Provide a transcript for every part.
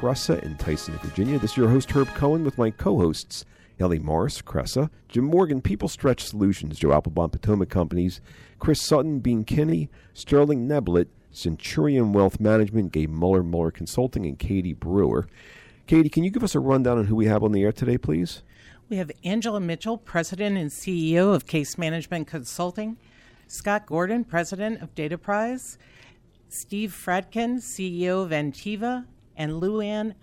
Cresa in Tyson, Virginia. This is your host, Herb Cohen, with my co hosts, Ellie Morris, Cresa, Jim Morgan, People Stretch Solutions, Joe Applebaum, Potomac Companies, Chris Sutton, Bean Kinney, Sterling Neblett, Centurion Wealth Management, Gabe Muller, Muller Consulting, and Katie Brewer. Katie, can you give us a rundown on who we have on the air today, please? We have Angela Mitchell, President and CEO of Case Management Consulting, Scott Gordon, President of Dataprise, Steve Fradkin, CEO of Antiva, and Lou Anne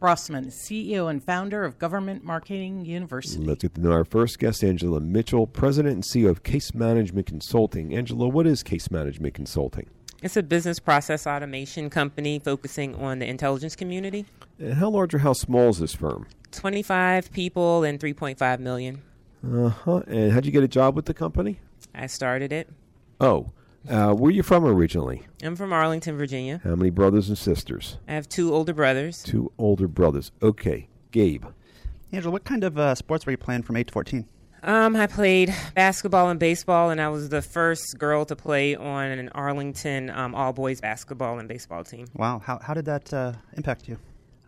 Brossman, CEO and founder of Government Marketing University. Let's get to know our first guest, Angela Mitchell, President and CEO of Case Management Consulting. Angela, what is Case Management Consulting? It's a business process automation company focusing on the intelligence community. And how large or how small is this firm? 25 people and 3.5 million. Uh huh. And how'd you get a job with the company? I started it. Oh, uh, where are you from originally? I'm from Arlington, Virginia. How many brothers and sisters? I have two older brothers. Two older brothers. Okay. Gabe. Angela, what kind of uh, sports were you playing from 8 to 14? Um, I played basketball and baseball, and I was the first girl to play on an Arlington um, all boys basketball and baseball team. Wow. How, how did that uh, impact you?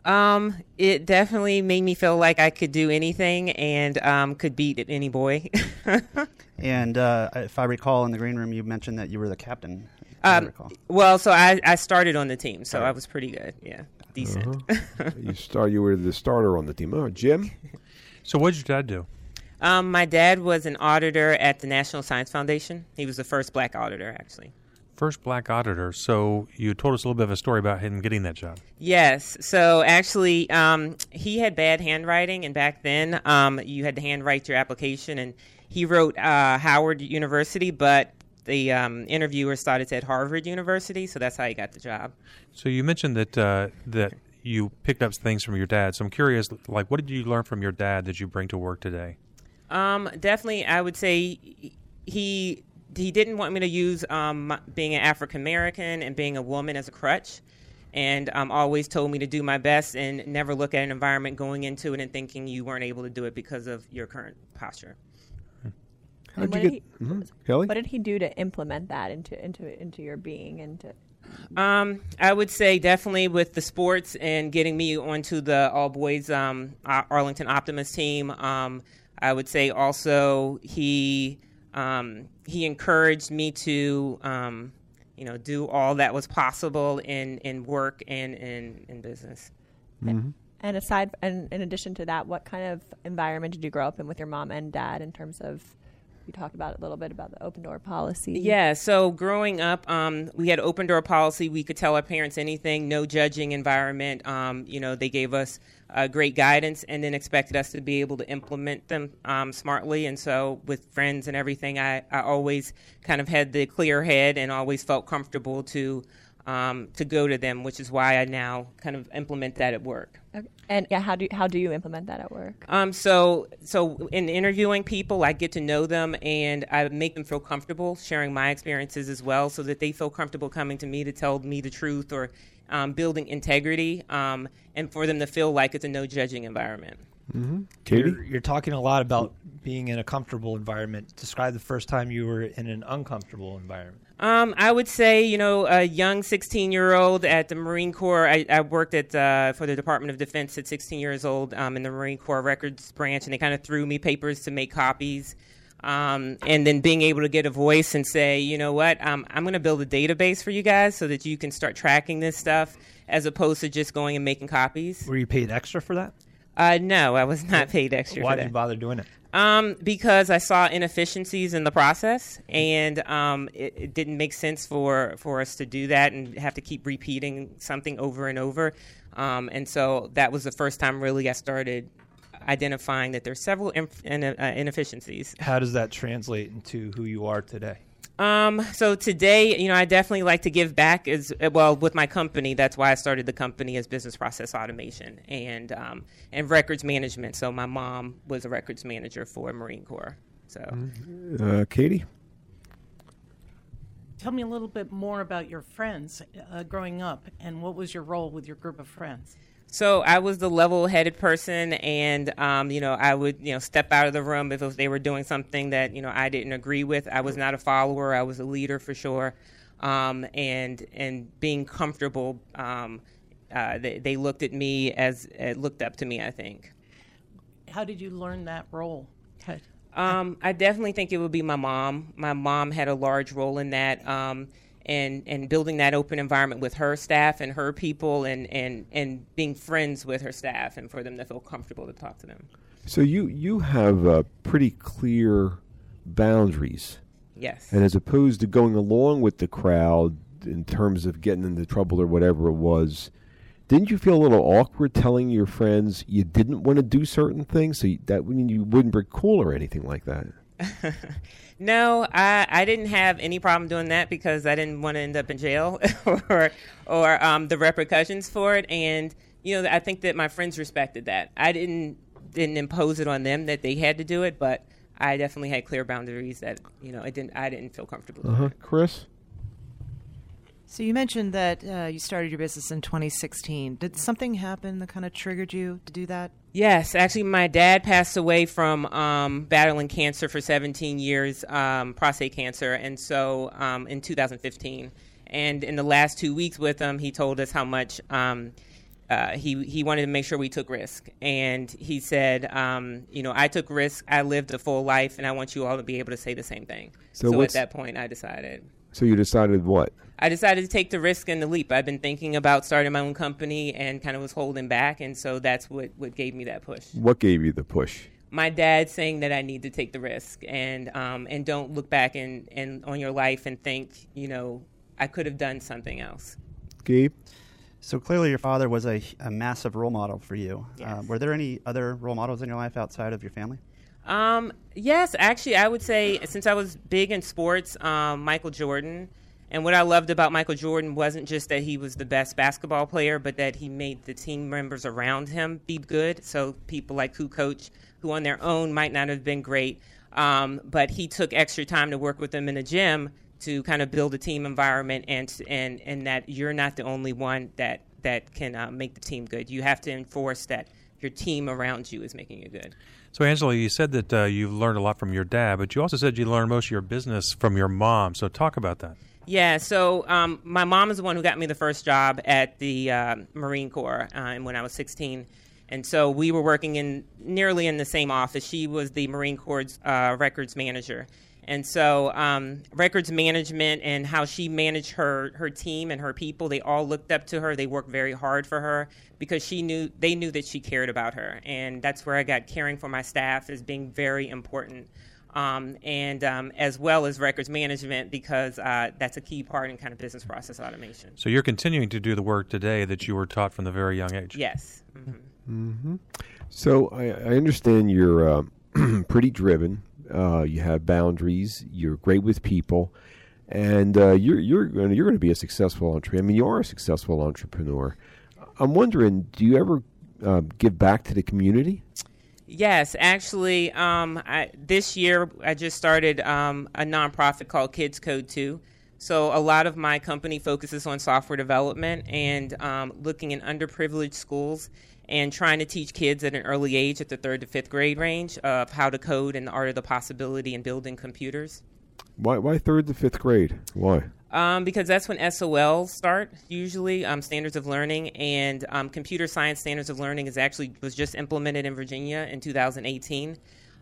Um, it definitely made me feel like I could do anything and um, could beat any boy. and uh, if I recall in the green room, you mentioned that you were the captain. Um, well, so I, I started on the team, so I was pretty good. Yeah, decent. Uh-huh. you start. You were the starter on the team. Oh, Jim. So, what did your dad do? Um, my dad was an auditor at the National Science Foundation. He was the first black auditor, actually. First black auditor. So you told us a little bit of a story about him getting that job. Yes. So actually, um, he had bad handwriting, and back then, um, you had to handwrite your application, and he wrote uh, Howard University, but the um, interviewer started at Harvard University, so that's how he got the job. So you mentioned that uh, that you picked up things from your dad. So I'm curious, like, what did you learn from your dad that you bring to work today? Um, definitely, I would say he he didn't want me to use um, being an African American and being a woman as a crutch, and um, always told me to do my best and never look at an environment going into it and thinking you weren't able to do it because of your current posture. How'd what you did get, he, Mhm. Kelly? What did he do to implement that into into into your being and Um, I would say definitely with the sports and getting me onto the all boys um, Arlington Optimist team. Um, I would say also he um, he encouraged me to um, you know do all that was possible in, in work and in, in business. and aside and in addition to that, what kind of environment did you grow up in with your mom and dad in terms of you talked about a little bit about the open door policy. Yeah, so growing up, um, we had open door policy. We could tell our parents anything, no judging environment. Um, you know, they gave us uh, great guidance and then expected us to be able to implement them um, smartly. And so, with friends and everything, I, I always kind of had the clear head and always felt comfortable to um, to go to them, which is why I now kind of implement that at work. Okay. And yeah, how do you, how do you implement that at work? Um, so, so in interviewing people, I get to know them and I make them feel comfortable sharing my experiences as well, so that they feel comfortable coming to me to tell me the truth or um, building integrity, um, and for them to feel like it's a no judging environment. Katie? You're, you're talking a lot about being in a comfortable environment. Describe the first time you were in an uncomfortable environment. Um, I would say, you know, a young 16 year old at the Marine Corps. I, I worked at uh, for the Department of Defense at 16 years old um, in the Marine Corps Records branch, and they kind of threw me papers to make copies. Um, and then being able to get a voice and say, you know what, um, I'm going to build a database for you guys so that you can start tracking this stuff as opposed to just going and making copies. Were you paid extra for that? Uh, no, I was not paid extra. Why did you bother doing it? Um, because I saw inefficiencies in the process, and um, it, it didn't make sense for, for us to do that and have to keep repeating something over and over. Um, and so that was the first time really I started identifying that there's several inf- in, uh, inefficiencies. How does that translate into who you are today? Um, so today, you know, I definitely like to give back as well with my company. That's why I started the company as business process automation and um, and records management. So my mom was a records manager for Marine Corps. So Uh, Katie? Tell me a little bit more about your friends uh, growing up and what was your role with your group of friends? So I was the level-headed person, and um, you know, I would you know step out of the room if was, they were doing something that you know I didn't agree with. I was not a follower; I was a leader for sure, um, and and being comfortable. Um, uh, they, they looked at me as uh, looked up to me. I think. How did you learn that role? How- Um, I definitely think it would be my mom. My mom had a large role in that, um, and and building that open environment with her staff and her people, and and and being friends with her staff, and for them to feel comfortable to talk to them. So you you have uh, pretty clear boundaries, Yes. and as opposed to going along with the crowd in terms of getting into trouble or whatever it was, didn't you feel a little awkward telling your friends you didn't want to do certain things? So you, that mean you wouldn't cool or anything like that. No, I, I didn't have any problem doing that because I didn't want to end up in jail or or um, the repercussions for it. And you know, I think that my friends respected that. I didn't didn't impose it on them that they had to do it, but I definitely had clear boundaries that you know it didn't. I didn't feel comfortable. Uh huh. it. Chris. So you mentioned that uh, you started your business in 2016. Did something happen that kind of triggered you to do that? Yes, actually, my dad passed away from um, battling cancer for 17 years, um, prostate cancer, and so um, in 2015. And in the last two weeks with him, he told us how much um, uh, he he wanted to make sure we took risk. And he said, um, you know, I took risk, I lived a full life, and I want you all to be able to say the same thing. So So, at that point, I decided. So you decided what? I decided to take the risk and the leap. I've been thinking about starting my own company and kind of was holding back, and so that's what, what gave me that push What gave you the push? my dad saying that I need to take the risk and um, and don't look back and, and on your life and think you know I could have done something else. Gabe. So clearly, your father was a, a massive role model for you. Uh, were there any other role models in your life outside of your family? Um, yes, actually, I would say since I was big in sports, um, Michael Jordan. And what I loved about Michael Jordan wasn't just that he was the best basketball player, but that he made the team members around him be good. So people like who coach, who on their own might not have been great, um, but he took extra time to work with them in the gym to kind of build a team environment, and and and that you're not the only one that that can uh, make the team good. You have to enforce that your team around you is making it good. So, Angela, you said that uh, you've learned a lot from your dad, but you also said you learned most of your business from your mom. So, talk about that. Yeah, so um, my mom is the one who got me the first job at the uh, Marine Corps uh, when I was 16. And so we were working in nearly in the same office. She was the Marine Corps uh, records manager. And so um, records management and how she managed her, her team and her people, they all looked up to her. They worked very hard for her because she knew they knew that she cared about her. And that's where I got caring for my staff as being very important um, and um, as well as records management because uh, that's a key part in kind of business process automation. So, you're continuing to do the work today that you were taught from the very young age. Yes. hmm Mm-hmm. So I, I understand you're uh, pretty driven. Uh, you have boundaries. You're great with people, and uh, you're you're going you're going to be a successful entrepreneur. I mean, you are a successful entrepreneur. I'm wondering, do you ever uh, give back to the community? Yes, actually, um, I, this year I just started um, a nonprofit called Kids Code 2. So a lot of my company focuses on software development and um, looking in underprivileged schools and trying to teach kids at an early age, at the third to fifth grade range, of how to code and the art of the possibility in building computers. Why why third to fifth grade? Why? Um, because that's when SOLs start usually um, standards of learning and um, computer science standards of learning is actually was just implemented in Virginia in 2018,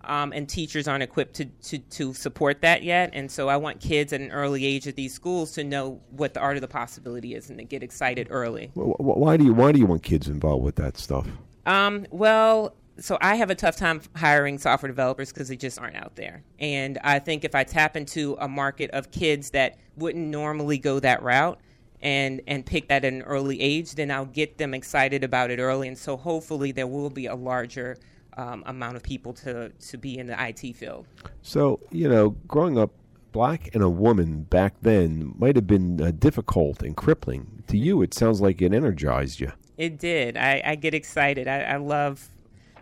um, and teachers aren't equipped to, to to support that yet. And so I want kids at an early age at these schools to know what the art of the possibility is and to get excited early. Wh- wh- Why do you why do you want kids involved with that stuff? Um, well, so I have a tough time hiring software developers because they just aren't out there. And I think if I tap into a market of kids that wouldn't normally go that route and and pick that at an early age, then I'll get them excited about it early. And so hopefully there will be a larger um, amount of people to to be in the IT field. So you know, growing up black and a woman back then might have been uh, difficult and crippling. To you, it sounds like it energized you. It did. I, I get excited. I, I love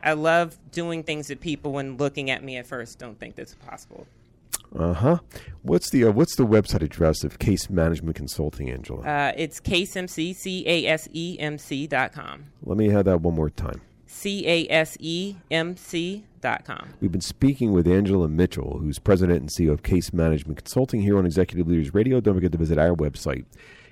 I love doing things that people, when looking at me at first, don't think that's possible. Uh huh. What's the uh, what's the website address of Case Management Consulting, Angela? Uh, it's casemc c a s e m c dot com. Let me have that one more time. C A S E M C dot com. We've been speaking with Angela Mitchell, who's president and CEO of Case Management Consulting here on Executive Leaders Radio. Don't forget to visit our website.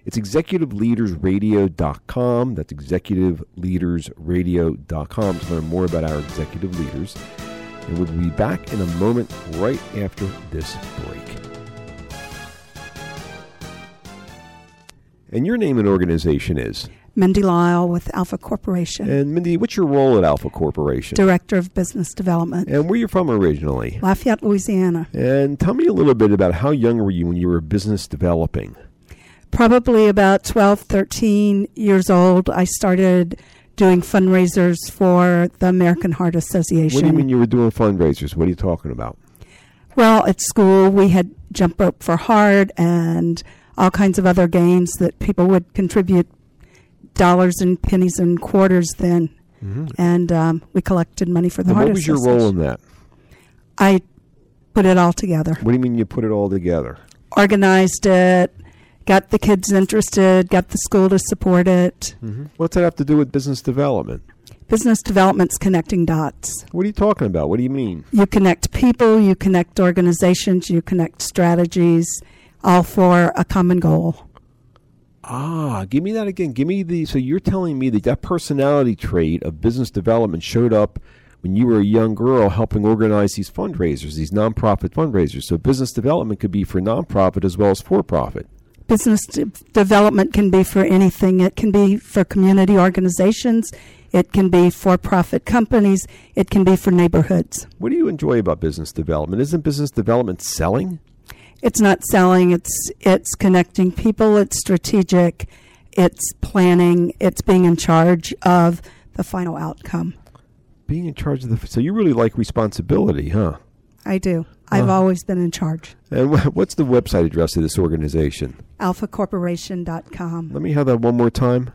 It's executiveleadersradio.com. That's executiveleadersradio.com to learn more about our executive leaders. And we'll be back in a moment right after this break. And your name and organization is? Mindy Lyle with Alpha Corporation. And Mindy, what's your role at Alpha Corporation? Director of Business Development. And where you're from originally? Lafayette, Louisiana. And tell me a little bit about how young were you when you were business developing? Probably about 12, 13 years old. I started doing fundraisers for the American Heart Association. What do you mean you were doing fundraisers? What are you talking about? Well, at school we had jump rope for heart and all kinds of other games that people would contribute dollars and pennies and quarters then. Mm-hmm. And um, we collected money for the And what was your role in that? I put it all together, What do you mean you put it all together? organized it, got the kids interested, got the school to support it. Mm-hmm. What's that have to do with business development? Business development's connecting dots. What are you talking about? What do you mean? You connect people, you connect organizations, you connect strategies, all for a common goal. Ah, give me that again. Give me the. So you're telling me that that personality trait of business development showed up when you were a young girl helping organize these fundraisers, these nonprofit fundraisers. So business development could be for nonprofit as well as for profit. Business de- development can be for anything. It can be for community organizations. It can be for profit companies. It can be for neighborhoods. What do you enjoy about business development? Isn't business development selling? It's not selling, it's it's connecting people, it's strategic, it's planning, it's being in charge of the final outcome. Being in charge of the. So you really like responsibility, huh? I do. I've Uh-huh. always been in charge. And what's the website address of this organization? alphacorporation.com. Let me have that one more time.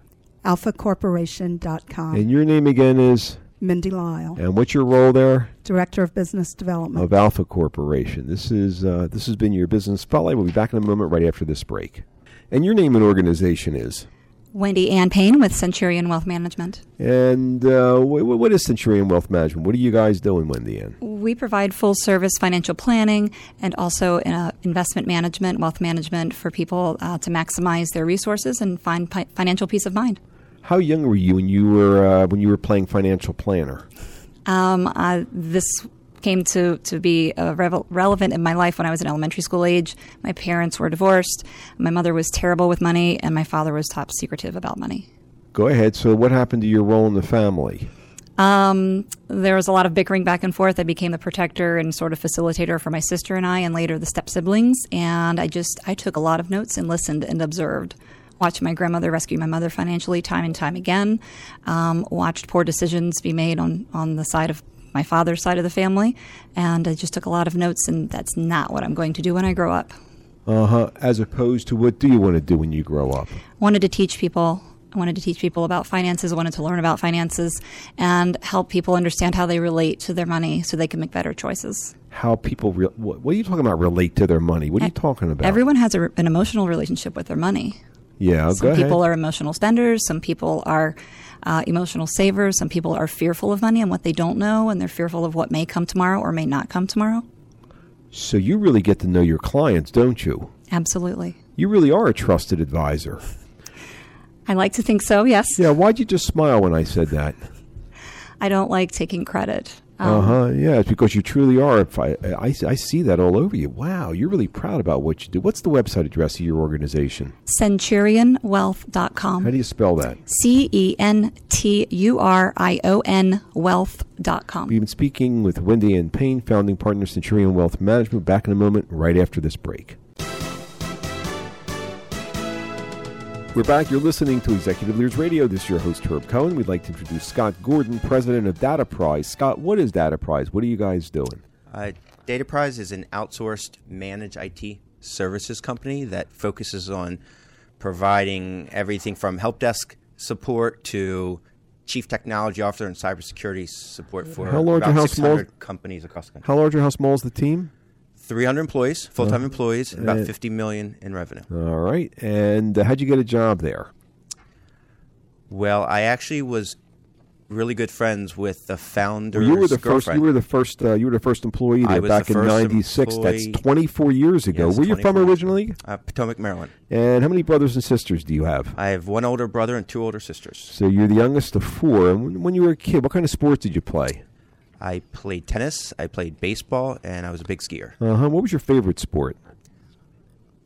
alphacorporation.com. And your name again is? Mindy Lyle, And what's your role there? Director of Business Development. of Alpha Corporation. This is uh, this has been your business spotlight. We'll be back in a moment right after this break. And your name and organization is. Wendy Ann Payne with Centurion Wealth Management. And uh, wh- what is Centurion Wealth Management? What are you guys doing, Wendy Ann? We provide full service financial planning and also uh, investment management, wealth management for people uh, to maximize their resources and find pi- financial peace of mind. How young were you when you were uh, when you were playing financial planner? Um, uh, this came to, to be uh, revel- relevant in my life when I was in elementary school age. My parents were divorced. My mother was terrible with money, and my father was top secretive about money. Go ahead. So, what happened to your role in the family? Um, there was a lot of bickering back and forth. I became the protector and sort of facilitator for my sister and I, and later the step siblings. And I just I took a lot of notes and listened and observed. Watched my grandmother rescue my mother financially time and time again. Um, watched poor decisions be made on on the side of my father's side of the family, and I just took a lot of notes. And that's not what I'm going to do when I grow up. Uh huh. As opposed to what do you want to do when you grow up? wanted to teach people I wanted to teach people about finances, I wanted to learn about finances and help people understand how they relate to their money so they can make better choices. How people re- what, what are you talking about? Relate to their money? What are you talking about? Everyone has a, an emotional relationship with their money. Yeah, some people are emotional spenders, some people are uh, emotional savers, some people are fearful of money and what they don't know, and they're fearful of what may come tomorrow or may not come tomorrow. so you really get to know your clients, don't you? Absolutely. You really are a trusted advisor. I like to think so, yes. Yeah. Why'd you just smile when I said that? I don't like taking credit. Um, uh huh. Yeah, it's because you truly are. If I, I, I see that all over you. Wow, you're really proud about what you do. What's the website address of your organization? CenturionWealth.com. How do you spell that? C E N T U R I O N Wealth.com. We've been speaking with Wendy Ann Payne, founding partner Centurion Wealth Management. Back in a moment, right after this break. We're back. You're listening to Executive Leaders Radio. This is your host, Herb Cohen. We'd like to introduce Scott Gordon, president of Dataprise. Scott, what is Dataprise? What are you guys doing? Uh, Dataprise is an outsourced managed IT services company that focuses on providing everything from help desk support to chief technology officer and cybersecurity support for How large about how 600 small- companies across the country. How large or how small is the team? 300 employees, full-time Uh, employees, and about uh, 50 million in revenue. All right. And uh, how'd you get a job there? Well, I actually was really good friends with the founder's Well, you were the first. You were the first. Uh, you were the first employee there back the in '96. That's 24 years ago. Yes, Where you from originally? Uh, Potomac, Maryland. And how many brothers and sisters do you have? I have one older brother and two older sisters. So you're the youngest of four. And when you were a kid, what kind of sports did you play? I played tennis, I played baseball, and I was a big skier. Uh huh. What was your favorite sport?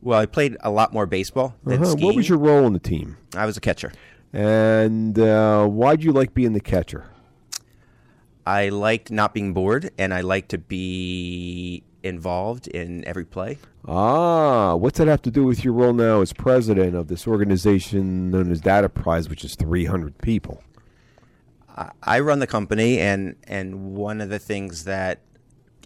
Well, I played a lot more baseball than Uh-huh. skiing. What was your role in the team? I was a catcher. And uh, why'd you like being the catcher? I liked not being bored, and I liked to be involved in every play. Ah, what's that have to do with your role now as president of this organization known as Dataprise, which is 300 people? I- run the company, and and one of the things that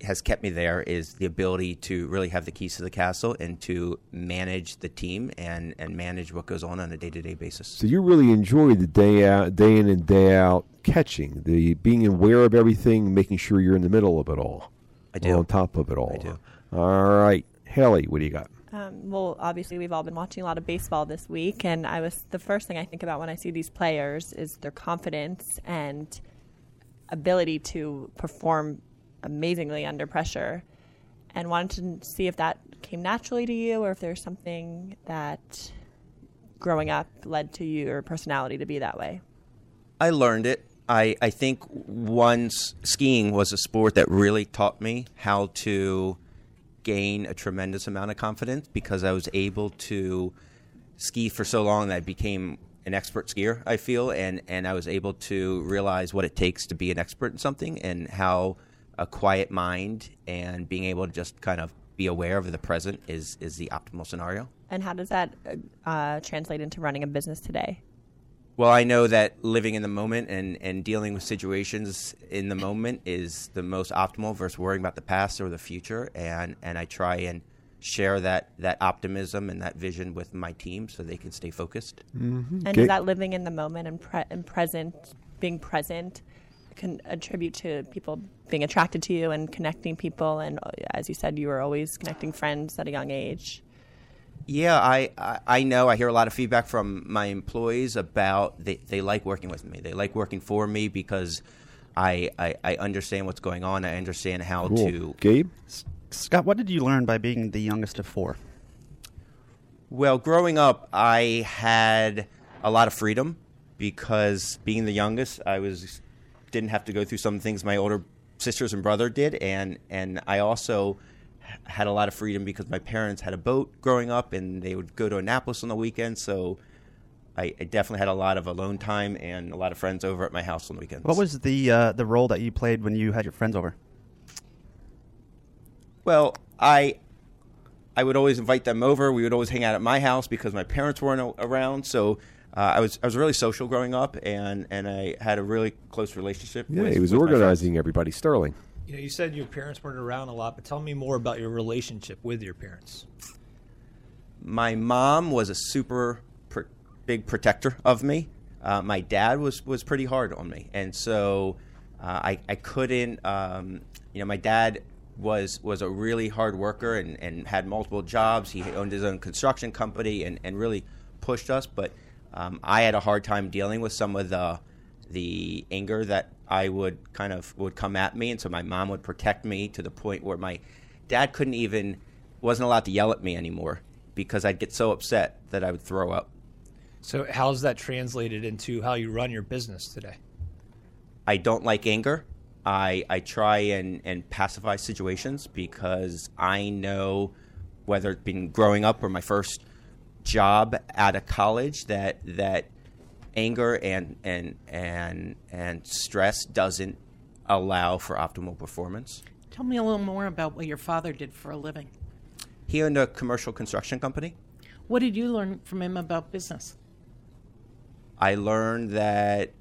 has kept me there is the ability to really have the keys to the castle and to manage the team and, and manage what goes on on a day to day basis. So you really enjoy the day out, day in and day out catching, the being aware of everything, making sure you're in the middle of it all. I do. On top of it all. I do. All right, Haley, what do you got? Um, well, obviously, we've all been watching a lot of baseball this week, and I was the first thing I think about when I see these players is their confidence and ability to perform amazingly under pressure. And wanted to see if that came naturally to you, or if there's something that growing up led to your personality to be that way. I learned it. I, I think once skiing was a sport that really taught me how to gain a tremendous amount of confidence because I was able to ski for so long that I became an expert skier, I feel, and, and I was able to realize what it takes to be an expert in something and how a quiet mind and being able to just kind of be aware of the present is, is the optimal scenario. And how does that uh, translate into running a business today? Well, I know that living in the moment and, and dealing with situations in the moment is the most optimal versus worrying about the past or the future. And, and I try and share that, that optimism and that vision with my team so they can stay focused. Mm-hmm. And does that living in the moment and, pre- and present, being present, can attribute to people being attracted to you and connecting people? And uh, as you said, you were always connecting friends at a young age. Yeah, I, I, I know. I hear a lot of feedback from my employees about they, they like working with me. They like working for me because I, I, I understand what's going on. I understand how Cool. to. Gabe? Scott, what did you learn by being the youngest of four? Well, growing up, I had a lot of freedom because being the youngest, I was didn't have to go through some things my older sisters and brother did, and and I also h- had a lot of freedom because my parents had a boat growing up, and they would go to Annapolis on the weekend. so. I, I definitely had a lot of alone time and a lot of friends over at my house on the weekends. What was the uh, the role that you played when you had your friends over? Well, I I would always invite them over. We would always hang out at my house because my parents weren't a- around. So uh, I was I was really social growing up, and, and I had a really close relationship. Yeah, with, he was with my organizing everybody. Sterling. You know, you said your parents weren't around a lot, but tell me more about your relationship with your parents. My mom was a super pr- big protector of me. Uh, my dad was was pretty hard on me, and so uh, I I couldn't. Um, you know, my dad was was a really hard worker and, and had multiple jobs. He owned his own construction company and, and really pushed us. But um, I had a hard time dealing with some of the the anger that I would kind of would come at me, and so my mom would protect me to the point where my dad couldn't even wasn't allowed to yell at me anymore because I'd get so upset that I would throw up. So, how's that translated into how you run your business today? I don't like anger, I I try and, and pacify situations because I know whether it's been growing up or my first job out of college that that anger and and and and stress doesn't allow for optimal performance. Tell me a little more about what your father did for a living. He owned a commercial construction company. What did you learn from him about business? I learned that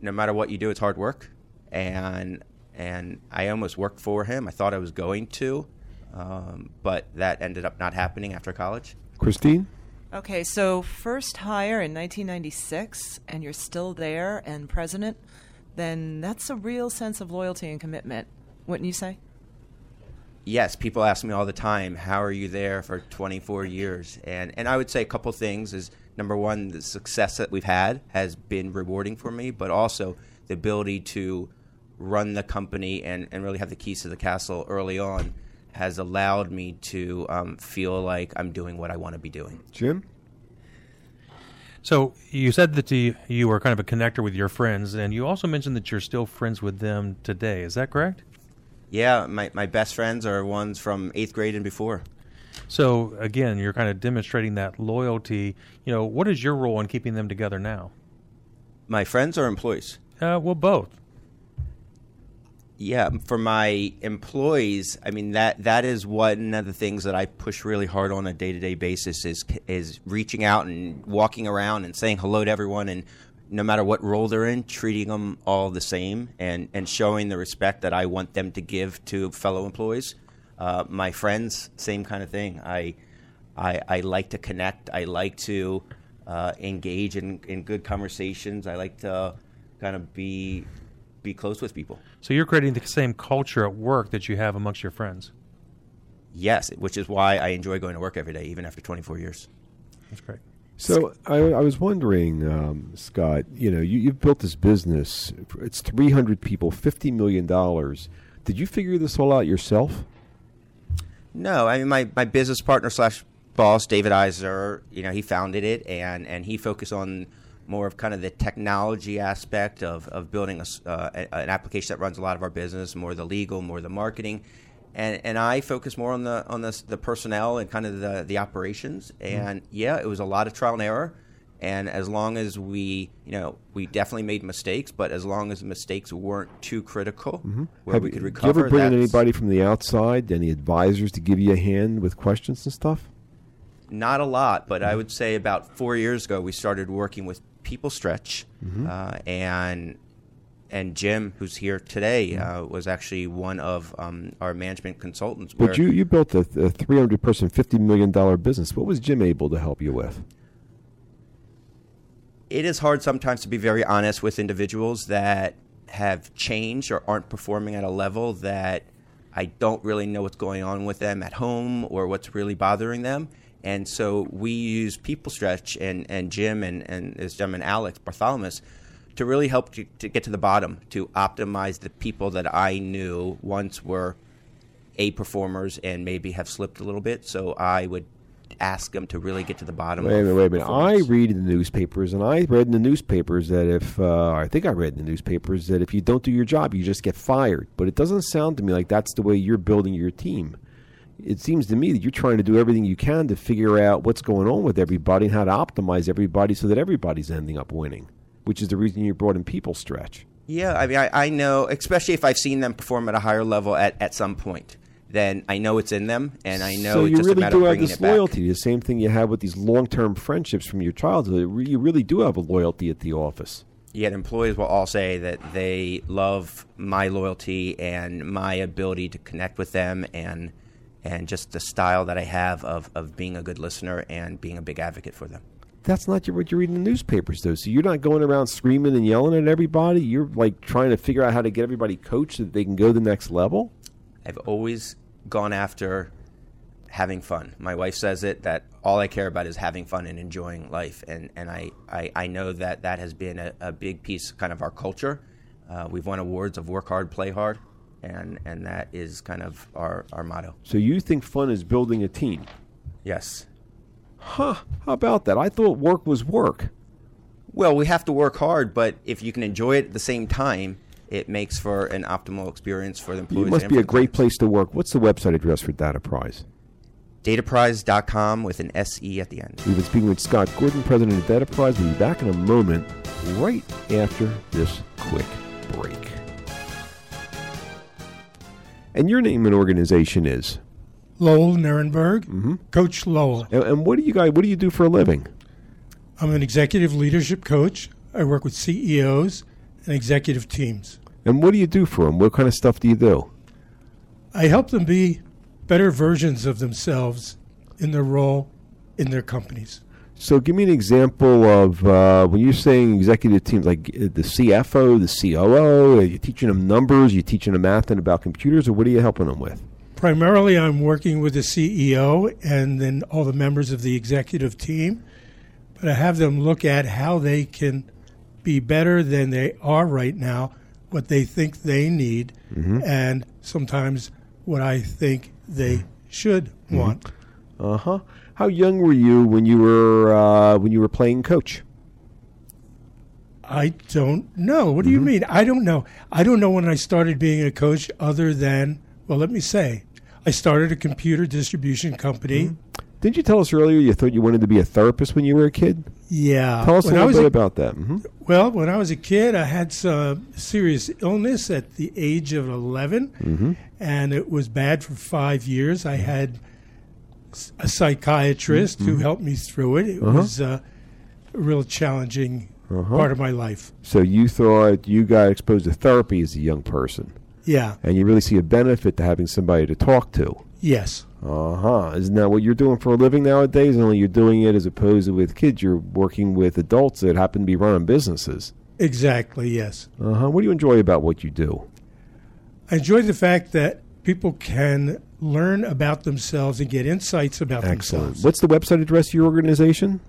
no matter what you do, it's hard work, and and I almost worked for him. I thought I was going to, um, but that ended up not happening after college. Christine? Okay, so first hire in 1996, and you're still there and president, then that's a real sense of loyalty and commitment, wouldn't you say? Yes, people ask me all the time, "How are you there for 24 years?" And and I would say a couple things is number one, the success that we've had has been rewarding for me, but also the ability to run the company and, and really have the keys to the castle early on has allowed me to um, feel like I'm doing what I want to be doing. Jim? So you said that you, you were kind of a connector with your friends, and you also mentioned that you're still friends with them today. Is that correct? Yeah, my, my best friends are ones from eighth grade and before. So again, you're kind of demonstrating that loyalty. You know, what is your role in keeping them together now? My friends or employees? Uh, well, both. Yeah, for my employees, I mean that that is one of the things that I push really hard on a day to day basis is is reaching out and walking around and saying hello to everyone and no matter what role they're in, treating them all the same and, and showing the respect that I want them to give to fellow employees. Uh, my friends, same kind of thing. I, I, I like to connect. I like to uh, engage in, in good conversations. I like to kind of be be close with people. So you're creating the same culture at work that you have amongst your friends. Yes, which is why I enjoy going to work every day, even after 24 years. That's great. So I, I was wondering, um, Scott. You know, you, you've built this business. It's 300 people, 50 million dollars. Did you figure this all out yourself? No, I mean my, my business partner slash boss, David Eisner. You know, he founded it, and and he focused on more of kind of the technology aspect of, of building a, uh, an application that runs a lot of our business, more the legal, more the marketing. And, and I focus more on the on the, the personnel and kind of the, the operations. Mm-hmm. And yeah, it was a lot of trial and error. And as long as we, you know, we definitely made mistakes, but as long as the mistakes weren't too critical, where Mm-hmm. Have we could Do recover. you ever bring in anybody from the outside, any advisors to give you a hand with questions and stuff? Not a lot, but Mm-hmm. I would say about four years ago we started working with People Stretch, Mhm. uh, and and Jim, who's here today, Mm-hmm. uh, was actually one of um, our management consultants. But you, you built a, a 300 person, $50 million business. What was Jim able to help you with? it is hard sometimes to be very honest with individuals that have changed or aren't performing at a level that I don't really know what's going on with them at home or what's really bothering them. And so we use People Stretch and, and Jim and, and this gentleman, Alex Bartholomew, to really help to, to get to the bottom, to optimize the people that I knew once were A performers and maybe have slipped a little bit. So I would ask them to really get to the bottom Wait a minute, wait a minute. I read in the newspapers, and I read in the newspapers that if, uh, I think I read in the newspapers that if you don't do your job, you just get fired. But it doesn't sound to me like that's the way you're building your team. It seems to me that you're trying to do everything you can to figure out what's going on with everybody and how to optimize everybody so that everybody's ending up winning, which is the reason you brought in People Stretch. Yeah, I mean, I, I know, especially if I've seen them perform at a higher level at, at some point, then I know it's in them, and I know so it's you really do have this loyalty, the same thing you have with these long-term friendships from your childhood. You really do have a loyalty at the office. Yet employees will all say that they love my loyalty and my ability to connect with them, and and just the style that I have of, of being a good listener and being a big advocate for them. That's not your, what you read in the newspapers, though. So you're not going around screaming and yelling at everybody. You're like trying to figure out how to get everybody coached so that they can go to the next level. I've always gone after having fun. My wife says it that all I care about is having fun and enjoying life, and and I I, I know that that has been a, a big piece kind of our culture. Uh, we've won awards of work hard, play hard, and and that is kind of our our motto. So you think fun is building a team? Yes. Huh? How about that? I thought work was work. Well, we have to work hard, but if you can enjoy it at the same time, it makes for an optimal experience for the employees. You must be a great place to work. What's the website address for Dataprise? Dataprise.com with an SE at the end. We've been speaking with Scott Gordon, president of Dataprise. We'll be back in a moment, right after this quick break. And your name and organization is Lowell Nirenberg, mm-hmm. Coach Lowell. And, and what do you guys? What do you do for a living? I'm an executive leadership coach. I work with CEOs and executive teams. And what do you do for them? What kind of stuff do you do? I help them be better versions of themselves in their role in their companies. So, give me an example of uh, when you're saying executive teams, like uh, the CFO, the COO. Are you teaching them numbers? You're you teaching them math and about computers, or what are you helping them with? Primarily, I'm working with the CEO and then all the members of the executive team, but I have them look at how they can be better than they are right now, what they think they need, Mhm. and sometimes what I think they should want. Uh huh. How young were you when you were uh, when you were playing coach? I don't know. What do you mean? I don't know. I don't know when I started being a coach other than, well, let me say, I started a computer distribution company. Didn't you tell us earlier you thought you wanted to be a therapist when you were a kid? Yeah. Tell us When a little bit a- about that. hmm Well, when I was a kid, I had some serious illness at the age of 11, Mhm. and it was bad for five years. I had s- a psychiatrist who Mhm. helped me through it. It Uh-huh. was uh, a real challenging Uh-huh. part of my life. So you thought you got exposed to therapy as a young person. Yeah. And you really see a benefit to having somebody to talk to. Yes. Uh huh. Isn't that what you're doing for a living nowadays? Only you're doing it as opposed to with kids. You're working with adults that happen to be running businesses. Exactly, yes. Uh huh. What do you enjoy about what you do? I enjoy the fact that people can learn about themselves and get insights about Excellent. themselves. What's the website address of your organization?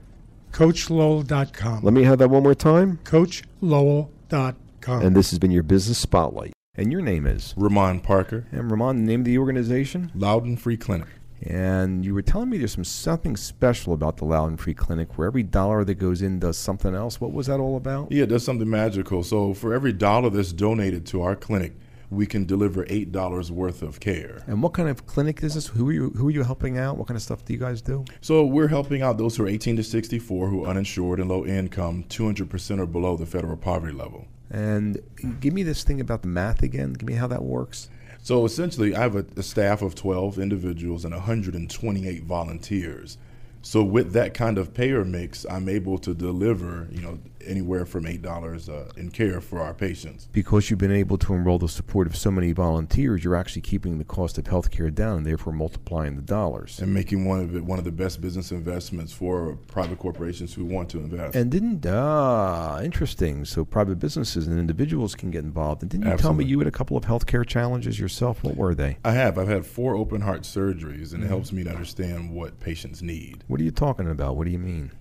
CoachLowell.com. Let me have that one more time. CoachLowell.com. And this has been your business spotlight. And your name is Ramon Parker. And Ramon, the name of the organization? Loudoun Free Clinic. And you were telling me there's some something special about the Loudoun Free Clinic, where every dollar that goes in does something else. What was that all about? Yeah, it does something magical. So for every dollar that's donated to our clinic, we can deliver eight dollars worth of care. And what kind of clinic is this? Who are you? Who are you helping out? What kind of stuff do you guys do? So we're helping out those who are 18 to 64 who are uninsured and low income, 200% or below the federal poverty level. And give me this thing about the math again. Give me how that works. So essentially, I have a, a staff of 12 individuals and 128 volunteers. So with that kind of payer mix, I'm able to deliver, you know, anywhere from eight dollars uh, in care for our patients. Because you've been able to enroll the support of so many volunteers, you're actually keeping the cost of healthcare down and therefore multiplying the dollars. and making one of it one of the best business investments for private corporations who want to invest. And didn't ah interesting. So private businesses and individuals can get involved. And didn't you tell me you had a couple of healthcare challenges yourself? What were they? I have. I've had four open heart surgeries, and Mhm. it helps me to understand what patients need. What are you talking about? What do you mean?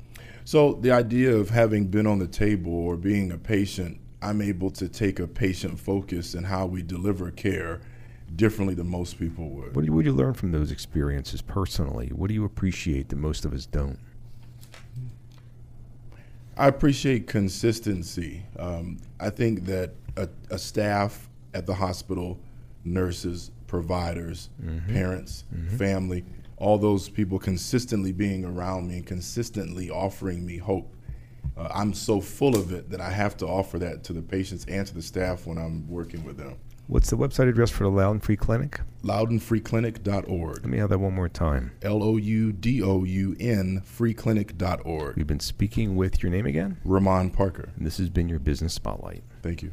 So the idea of having been on the table or being a patient, I'm able to take a patient focus in how we deliver care differently than most people would. What do you, what do you learn from those experiences personally? What do you appreciate that most of us don't? I appreciate consistency. Um, I think that a, a staff at the hospital, nurses, providers, Mhm. parents, Mhm. family, all those people consistently being around me and consistently offering me hope. Uh, I'm so full of it that I have to offer that to the patients and to the staff when I'm working with them. What's the website address for the Loudoun Free Clinic? LoudounFreeClinic.org. Let me have that one more time. L O U D O U N freeclinic.org. We've been speaking with your name again? Ramon Parker. And this has been your business spotlight. Thank you.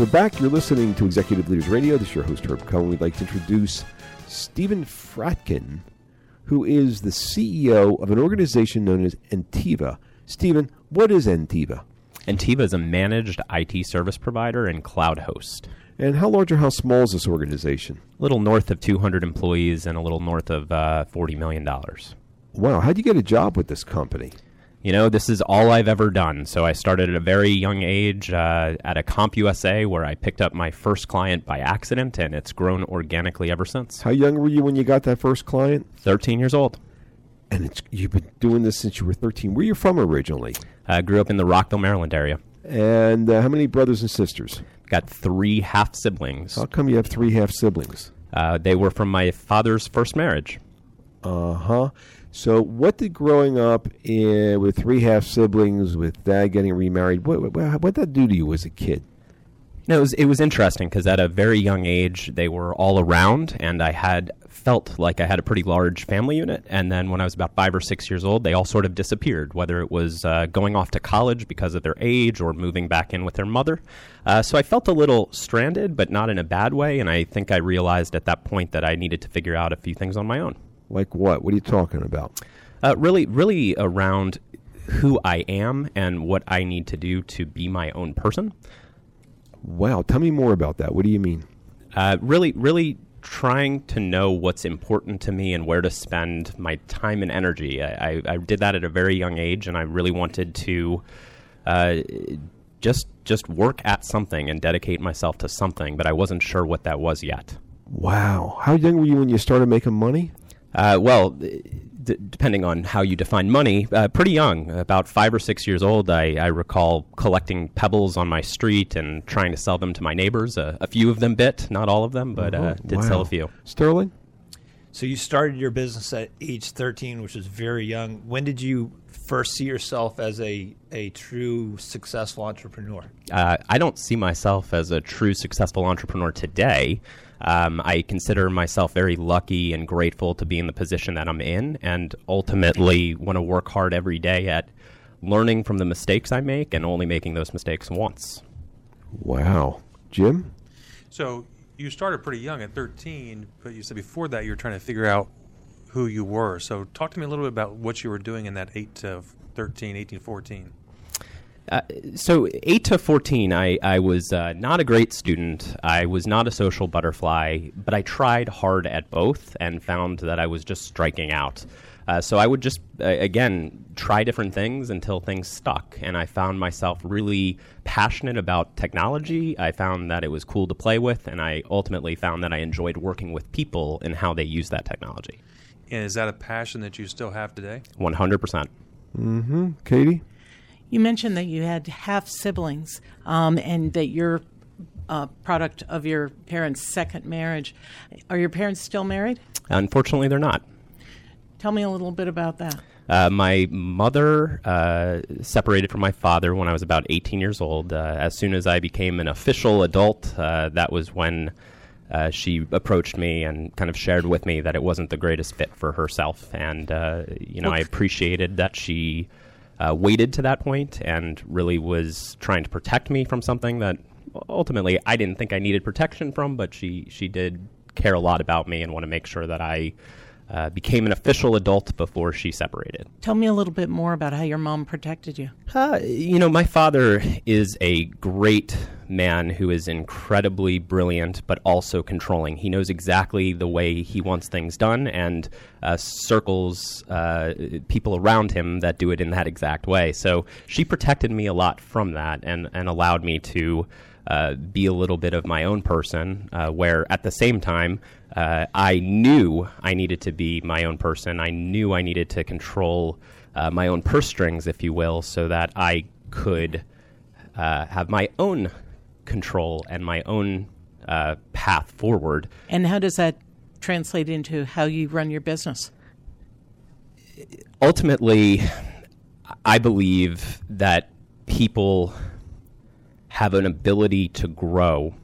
We're back. You're listening to Executive Leaders Radio. This is your host, Herb Cohen. We'd like to introduce Stephen Fratkin, who is the CEO of an organization known as Entiva. Stephen, what is Entiva? Antiva is a managed IT service provider and cloud host. And how large or how small is this organization? A little north of 200 employees and a little north of uh, $40 million. Wow, how'd you get a job with this company? You know, this is all I've ever done. So I started at a very young age uh, at a CompUSA where I picked up my first client by accident, and it's grown organically ever since. How young were you when you got that first client? 13 years old. And it's, you've been doing this since you were 13. Where are you from originally? I grew up in the Rockville, Maryland area. And uh, how many brothers and sisters? Got three half siblings. How come you have three half siblings? Uh, they were from my father's first marriage. Uh huh. So, what did growing up in, with three half siblings, with dad getting remarried, what what what did that do to you as a kid? No, it was it was interesting because at a very young age they were all around, and I had felt like I had a pretty large family unit. And then when I was about five or six years old, they all sort of disappeared, whether it was uh, going off to college because of their age or moving back in with their mother. Uh, so I felt a little stranded, but not in a bad way. And I think I realized at that point that I needed to figure out a few things on my own. Like what? What are you talking about? Uh, really, really around who I am and what I need to do to be my own person. Wow, tell me more about that. What do you mean? Uh, really, really trying to know what's important to me and where to spend my time and energy. I, I, I did that at a very young age, and I really wanted to uh, just just work at something and dedicate myself to something, but I wasn't sure what that was yet. Wow, how young were you when you started making money? Uh, well, d- depending on how you define money, uh, pretty young, about five or six years old. I, I, recall collecting pebbles on my street and trying to sell them to my neighbors. Uh, a few of them bit, not all of them, but uh, did wow. sell a few. Sterling? So you started your business at age 13, which was very young. When did you first see yourself as a, a true successful entrepreneur? Uh, I don't see myself as a true successful entrepreneur today. Um, I consider myself very lucky and grateful to be in the position that I'm in, and ultimately want to work hard every day at learning from the mistakes I make and only making those mistakes once. Wow. Jim? So you started pretty young at 13, but you said before that you were trying to figure out who you were. So talk to me a little bit about what you were doing in that 8 to 13, 18, 14. Uh, so eight to fourteen, I I was uh, not a great student. I was not a social butterfly, but I tried hard at both and found that I was just striking out. Uh, so I would just uh, again try different things until things stuck, and I found myself really passionate about technology. I found that it was cool to play with, and I ultimately found that I enjoyed working with people and how they use that technology. And is that a passion that you still have today? One hundred percent. Mm-hmm. Katie. You mentioned that you had half siblings um, and that you're a product of your parents' second marriage. Are your parents still married? Unfortunately, they're not. Tell me a little bit about that. Uh, my mother uh, separated from my father when I was about 18 years old. Uh, as soon as I became an official adult, uh, that was when uh, she approached me and kind of shared with me that it wasn't the greatest fit for herself. And, uh, you know. I appreciated that she uh, waited to that point and really was trying to protect me from something that ultimately I didn't think I needed protection from, but she she did care a lot about me and want to make sure that I uh, became an official adult before she separated. Tell me a little bit more about how your mom protected you. Uh, you know, my father is a great man who is incredibly brilliant, but also controlling. He knows exactly the way he wants things done and uh, circles uh, people around him that do it in that exact way. So she protected me a lot from that and, and allowed me to. Uh, be a little bit of my own person, uh, where at the same time, uh, I knew I needed to be my own person. I knew I needed to control uh, my own purse strings, if you will, so that I could uh, have my own control and my own uh, path forward. And how does that translate into how you run your business? Ultimately, I believe that people have an ability to grow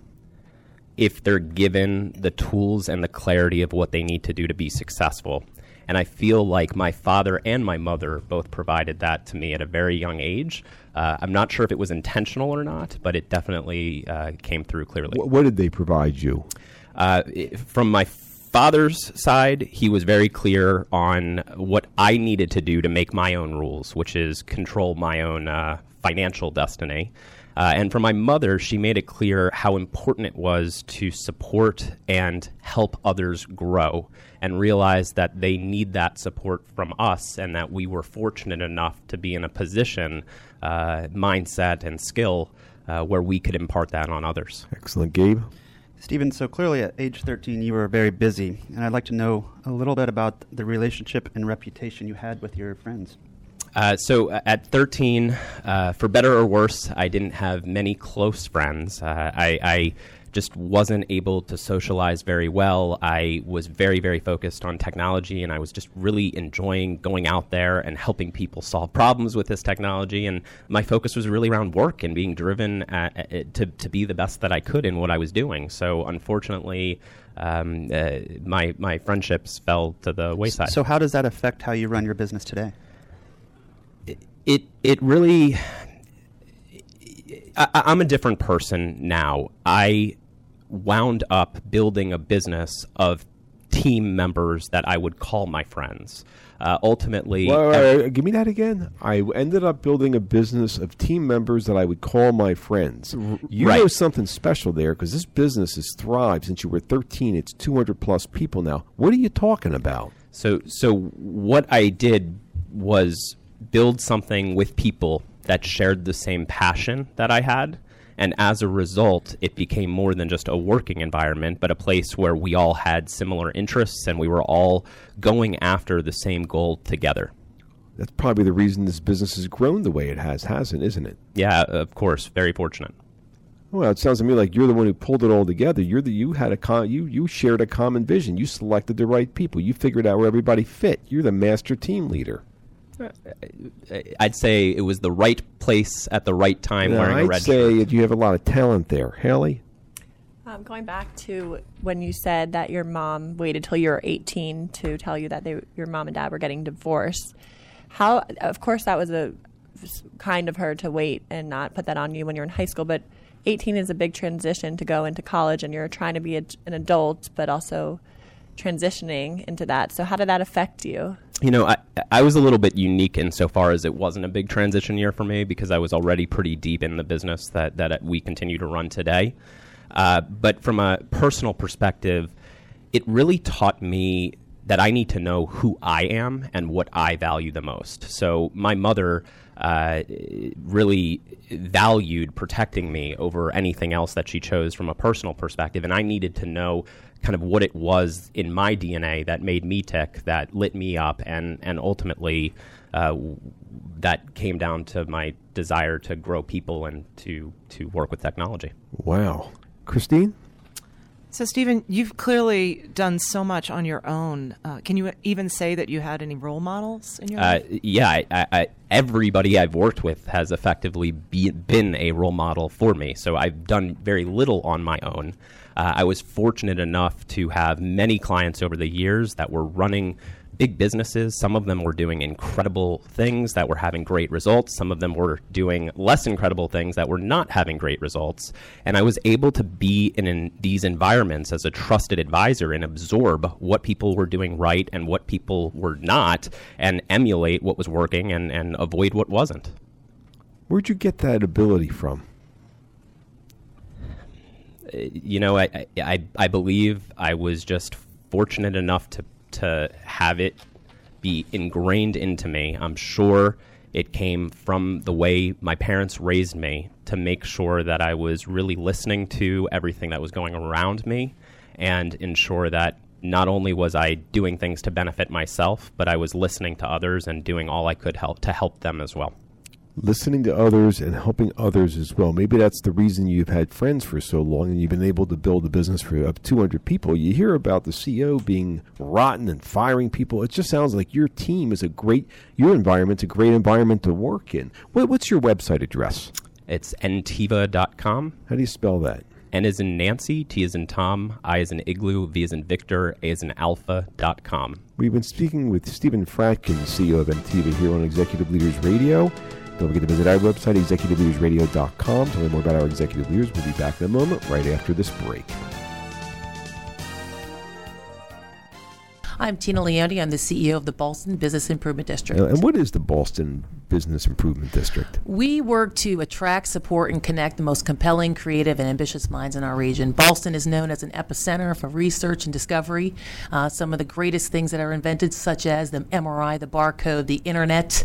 if they're given the tools and the clarity of what they need to do to be successful. And I feel like my father and my mother both provided that to me at a very young age. Uh, I'm not sure if it was intentional or not, but it definitely uh, came through clearly. What did they provide you? Uh, from my father's side, he was very clear on what I needed to do to make my own rules, which is control my own uh, financial destiny. Uh, and for my mother, she made it clear how important it was to support and help others grow and realize that they need that support from us and that we were fortunate enough to be in a position, uh, mindset, and skill uh, where we could impart that on others. Excellent. Gabe? Stephen, so clearly at age 13 you were very busy, and I'd like to know a little bit about the relationship and reputation you had with your friends. Uh, so uh, at 13, uh, for better or worse, I didn't have many close friends. Uh, I, I just wasn't able to socialize very well. I was very, very focused on technology, and I was just really enjoying going out there and helping people solve problems with this technology. And my focus was really around work and being driven at, at, to, to be the best that I could in what I was doing. So, unfortunately, um, uh, my my friendships fell to the wayside. So, how does that affect how you run your business today? It it, really. I, I'm a different person now. I wound up building a business of team members that I would call my friends. Uh, ultimately, Wait, wait, wait, give me that again. I ended up building a business of team members that I would call my friends. You right. know something special there because this business has thrived since you were 13. It's 200 plus people now. What are you talking about? So, so what I did was build something with people that shared the same passion that I had. And as a result, it became more than just a working environment, but a place where we all had similar interests and we were all going after the same goal together. That's probably the reason this business has grown the way it has, hasn't, isn't it? Yeah, of course. Very fortunate. Well, it sounds to me like you're the one who pulled it all together. You're the you had a con, you you shared a common vision. You selected the right people. You figured out where everybody fit. You're the master team leader. I'd say it was the right place at the right time Yeah, wearing a I'd red say shirt. you have a lot of talent there, Haley. Um, going back to when you said that your mom waited till you were 18 to tell you that they, your mom and dad were getting divorced, how? Of course, that was a kind of her to wait and not put that on you when you're in high school. But 18 is a big transition to go into college, and you're trying to be a, an adult, but also transitioning into that. So, how did that affect you? You know, I, I was a little bit unique insofar as it wasn't a big transition year for me because I was already pretty deep in the business that, that we continue to run today. Uh, but from a personal perspective, it really taught me that I need to know who I am and what I value the most. So my mother uh, really valued protecting me over anything else that she chose from a personal perspective, and I needed to know kind of what it was in my DNA that made me tick, that lit me up, and and ultimately uh, that came down to my desire to grow people and to to work with technology. Wow, Christine. So, Stephen, you've clearly done so much on your own. Uh, can you even say that you had any role models in your Uh, life? yeah, I, I, I, everybody I've worked with has effectively be, been a role model for me. So I've done very little on my own. Uh, I was fortunate enough to have many clients over the years that were running big businesses. Some of them were doing incredible things that were having great results. Some of them were doing less incredible things that were not having great results. And I was able to be in, in these environments as a trusted advisor and absorb what people were doing right and what people were not and emulate what was working and, and avoid what wasn't. Where'd you get that ability from? Uh, you know, I, I, I believe I was just fortunate enough to, to have it be ingrained into me. I'm sure it came from the way my parents raised me to make sure that I was really listening to everything that was going around me and ensure that not only was I doing things to benefit myself, but I was listening to others and doing all I could help to help them as well. Listening to others and helping others as well. Maybe that's the reason you've had friends for so long and you've been able to build a business for up 200 people. You hear about the CEO being rotten and firing people. It just sounds like your team is a great, your environment's a great environment to work in. What, what's your website address? It's ntiva.com. How do you spell that? N is in Nancy, T is in Tom, I is in Igloo, V is in Victor, A is in Alpha dot com. We've been speaking with Stephen Freidkin, CEO of Ntiva here on Executive Leaders Radio. Don't forget to visit our website, executiveleadersradio.com, to learn more about our executive leaders. We'll be back in a moment right after this break. I'm Tina Leone. I'm the CEO of the Ballston Business Improvement District. And what is the Ballston Business Improvement District? We work to attract, support, and connect the most compelling, creative, and ambitious minds in our region. Ballston is known as an epicenter for research and discovery. Uh, some of the greatest things that are invented, such as the MRI, the barcode, the internet,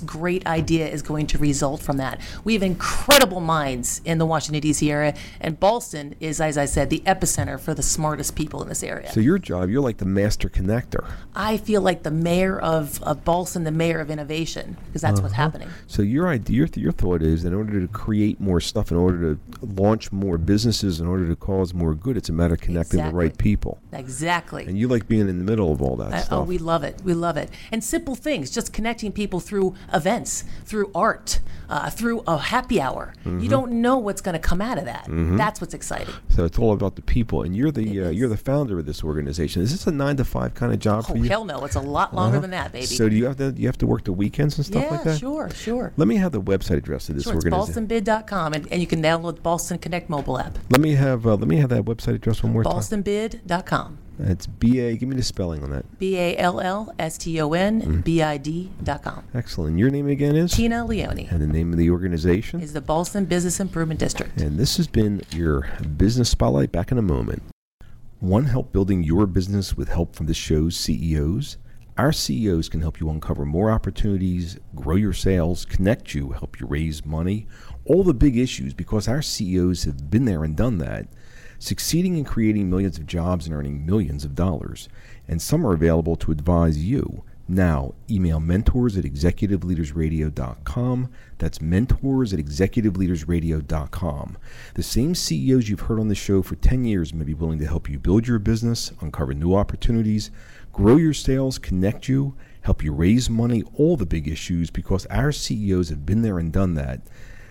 great idea is going to result from that. We have incredible minds in the Washington D.C. area, and Ballston is, as I said, the epicenter for the smartest people in this area. so your job, you're like the master connector. I feel like the mayor of, of Ballston, the mayor of innovation, because that's what's Uh-huh. happening. So your idea, your, your thought is, in order to create more stuff, in order to launch more businesses, in order to cause more good, it's a matter of connecting the right people. Exactly. And you like being in the middle of all that I- stuff. oh, we love it. We love it. And simple things, just connecting people through events, through art, uh, through a happy hour. Mhm. You don't know what's going to come out of that. Mhm. That's what's exciting. so it's all about the people, and you're the uh, you're the founder of this organization. Is this a nine to five kind of job Oh, for you? hell no. It's a lot longer Uh-huh. than that, baby. So do you have to you have to work the weekends and stuff yeah, like that? sure, sure. Let me have the website address of this Sure, it's organization. ballstonbid.com, and, and you can download the Ballston Connect mobile app. Let me have uh, let me have that website address one more time. Ballstonbid.com. It's B A. Give me the spelling on that. B A L L S T O N B I D.com. Excellent. Your name again is Tina Leone and the name of the organization. is the Ballston Business Improvement District. And this has been your business spotlight. Back in a moment. One help building your business with help from the show's CEOs. Our CEOs can help you uncover more opportunities, grow your sales, connect you, help you raise money, all the big issues because our CEOs have been there and done that, succeeding in creating millions of jobs and earning millions of dollars. And some are available to advise you. Now, email mentors at executiveleadersradio.com. That's mentors at executiveleadersradio.com. The same CEOs you've heard on the show for 10 years may be willing to help you build your business, uncover new opportunities, grow your sales, connect you, help you raise money, all the big issues, because our CEOs have been there and done that,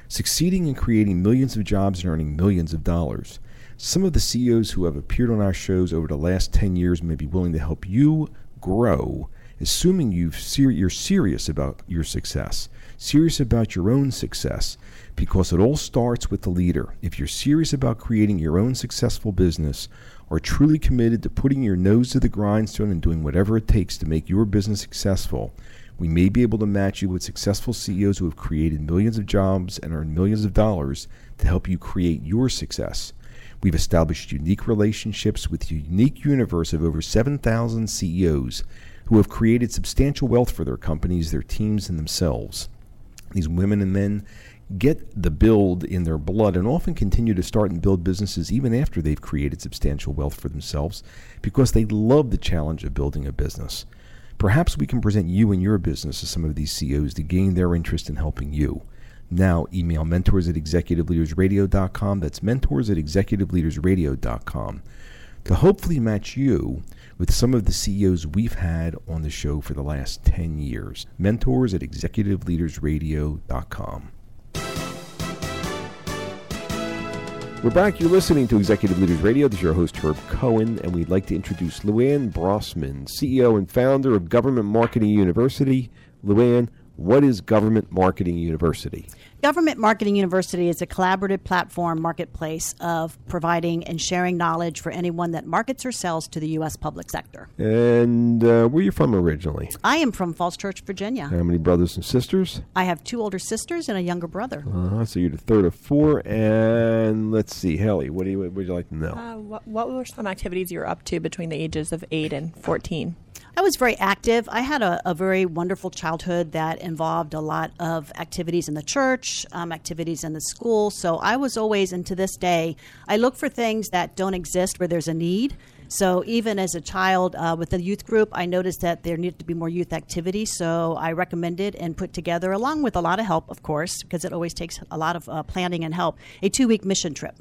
succeeding in creating millions of jobs and earning millions of dollars. Some of the CEOs who have appeared on our shows over the last 10 years may be willing to help you grow, assuming you've ser- you're serious about your success, serious about your own success, because it all starts with the leader. If you're serious about creating your own successful business, or truly committed to putting your nose to the grindstone and doing whatever it takes to make your business successful, we may be able to match you with successful CEOs who have created millions of jobs and earned millions of dollars to help you create your success. We've established unique relationships with a unique universe of over 7,000 CEOs who have created substantial wealth for their companies, their teams, and themselves. These women and men get the build in their blood and often continue to start and build businesses even after they've created substantial wealth for themselves because they love the challenge of building a business. Perhaps we can present you and your business to some of these CEOs to gain their interest in helping you. Now, email mentors at executiveleadersradio.com. That's mentors at executiveleadersradio.com to hopefully match you with some of the CEOs we've had on the show for the last 10 years. Mentors at executiveleadersradio.com. We're back. You're listening to Executive Leaders Radio. This is your host, Herb Cohen, and we'd like to introduce Lou Anne Brossman, CEO and founder of Government Marketing University. Lou Anne, what is Government Marketing University? Government Marketing University is a collaborative platform marketplace of providing and sharing knowledge for anyone that markets or sells to the U.S. public sector. And uh, where are you from originally? I am from Falls Church, Virginia. How many brothers and sisters? I have two older sisters and a younger brother. Uh-huh, so you're the third of four. And let's see, Haley, what do you what would you like to know? Uh, what, what were some activities you were up to between the ages of 8 and 14? I was very active. I had a, a very wonderful childhood that involved a lot of activities in the church, um, activities in the school. So I was always, and to this day, I look for things that don't exist where there's a need. So even as a child uh, with the youth group, I noticed that there needed to be more youth activity. So I recommended and put together, along with a lot of help, of course, because it always takes a lot of uh, planning and help, a two week mission trip.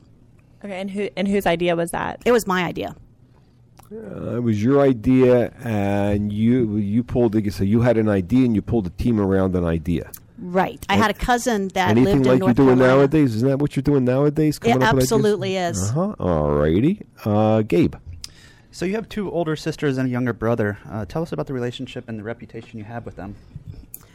Okay, and who and whose idea was that? It was my idea. Uh, it was your idea, and you you pulled the so you had an idea, and you pulled a team around an idea. Right. I had a cousin that Anything lived like in North you're doing Carolina. nowadays? Isn't that what you're doing nowadays? It up absolutely is. Uh huh. All righty, uh, Gabe. So you have two older sisters and a younger brother. Uh, tell us about the relationship and the reputation you have with them.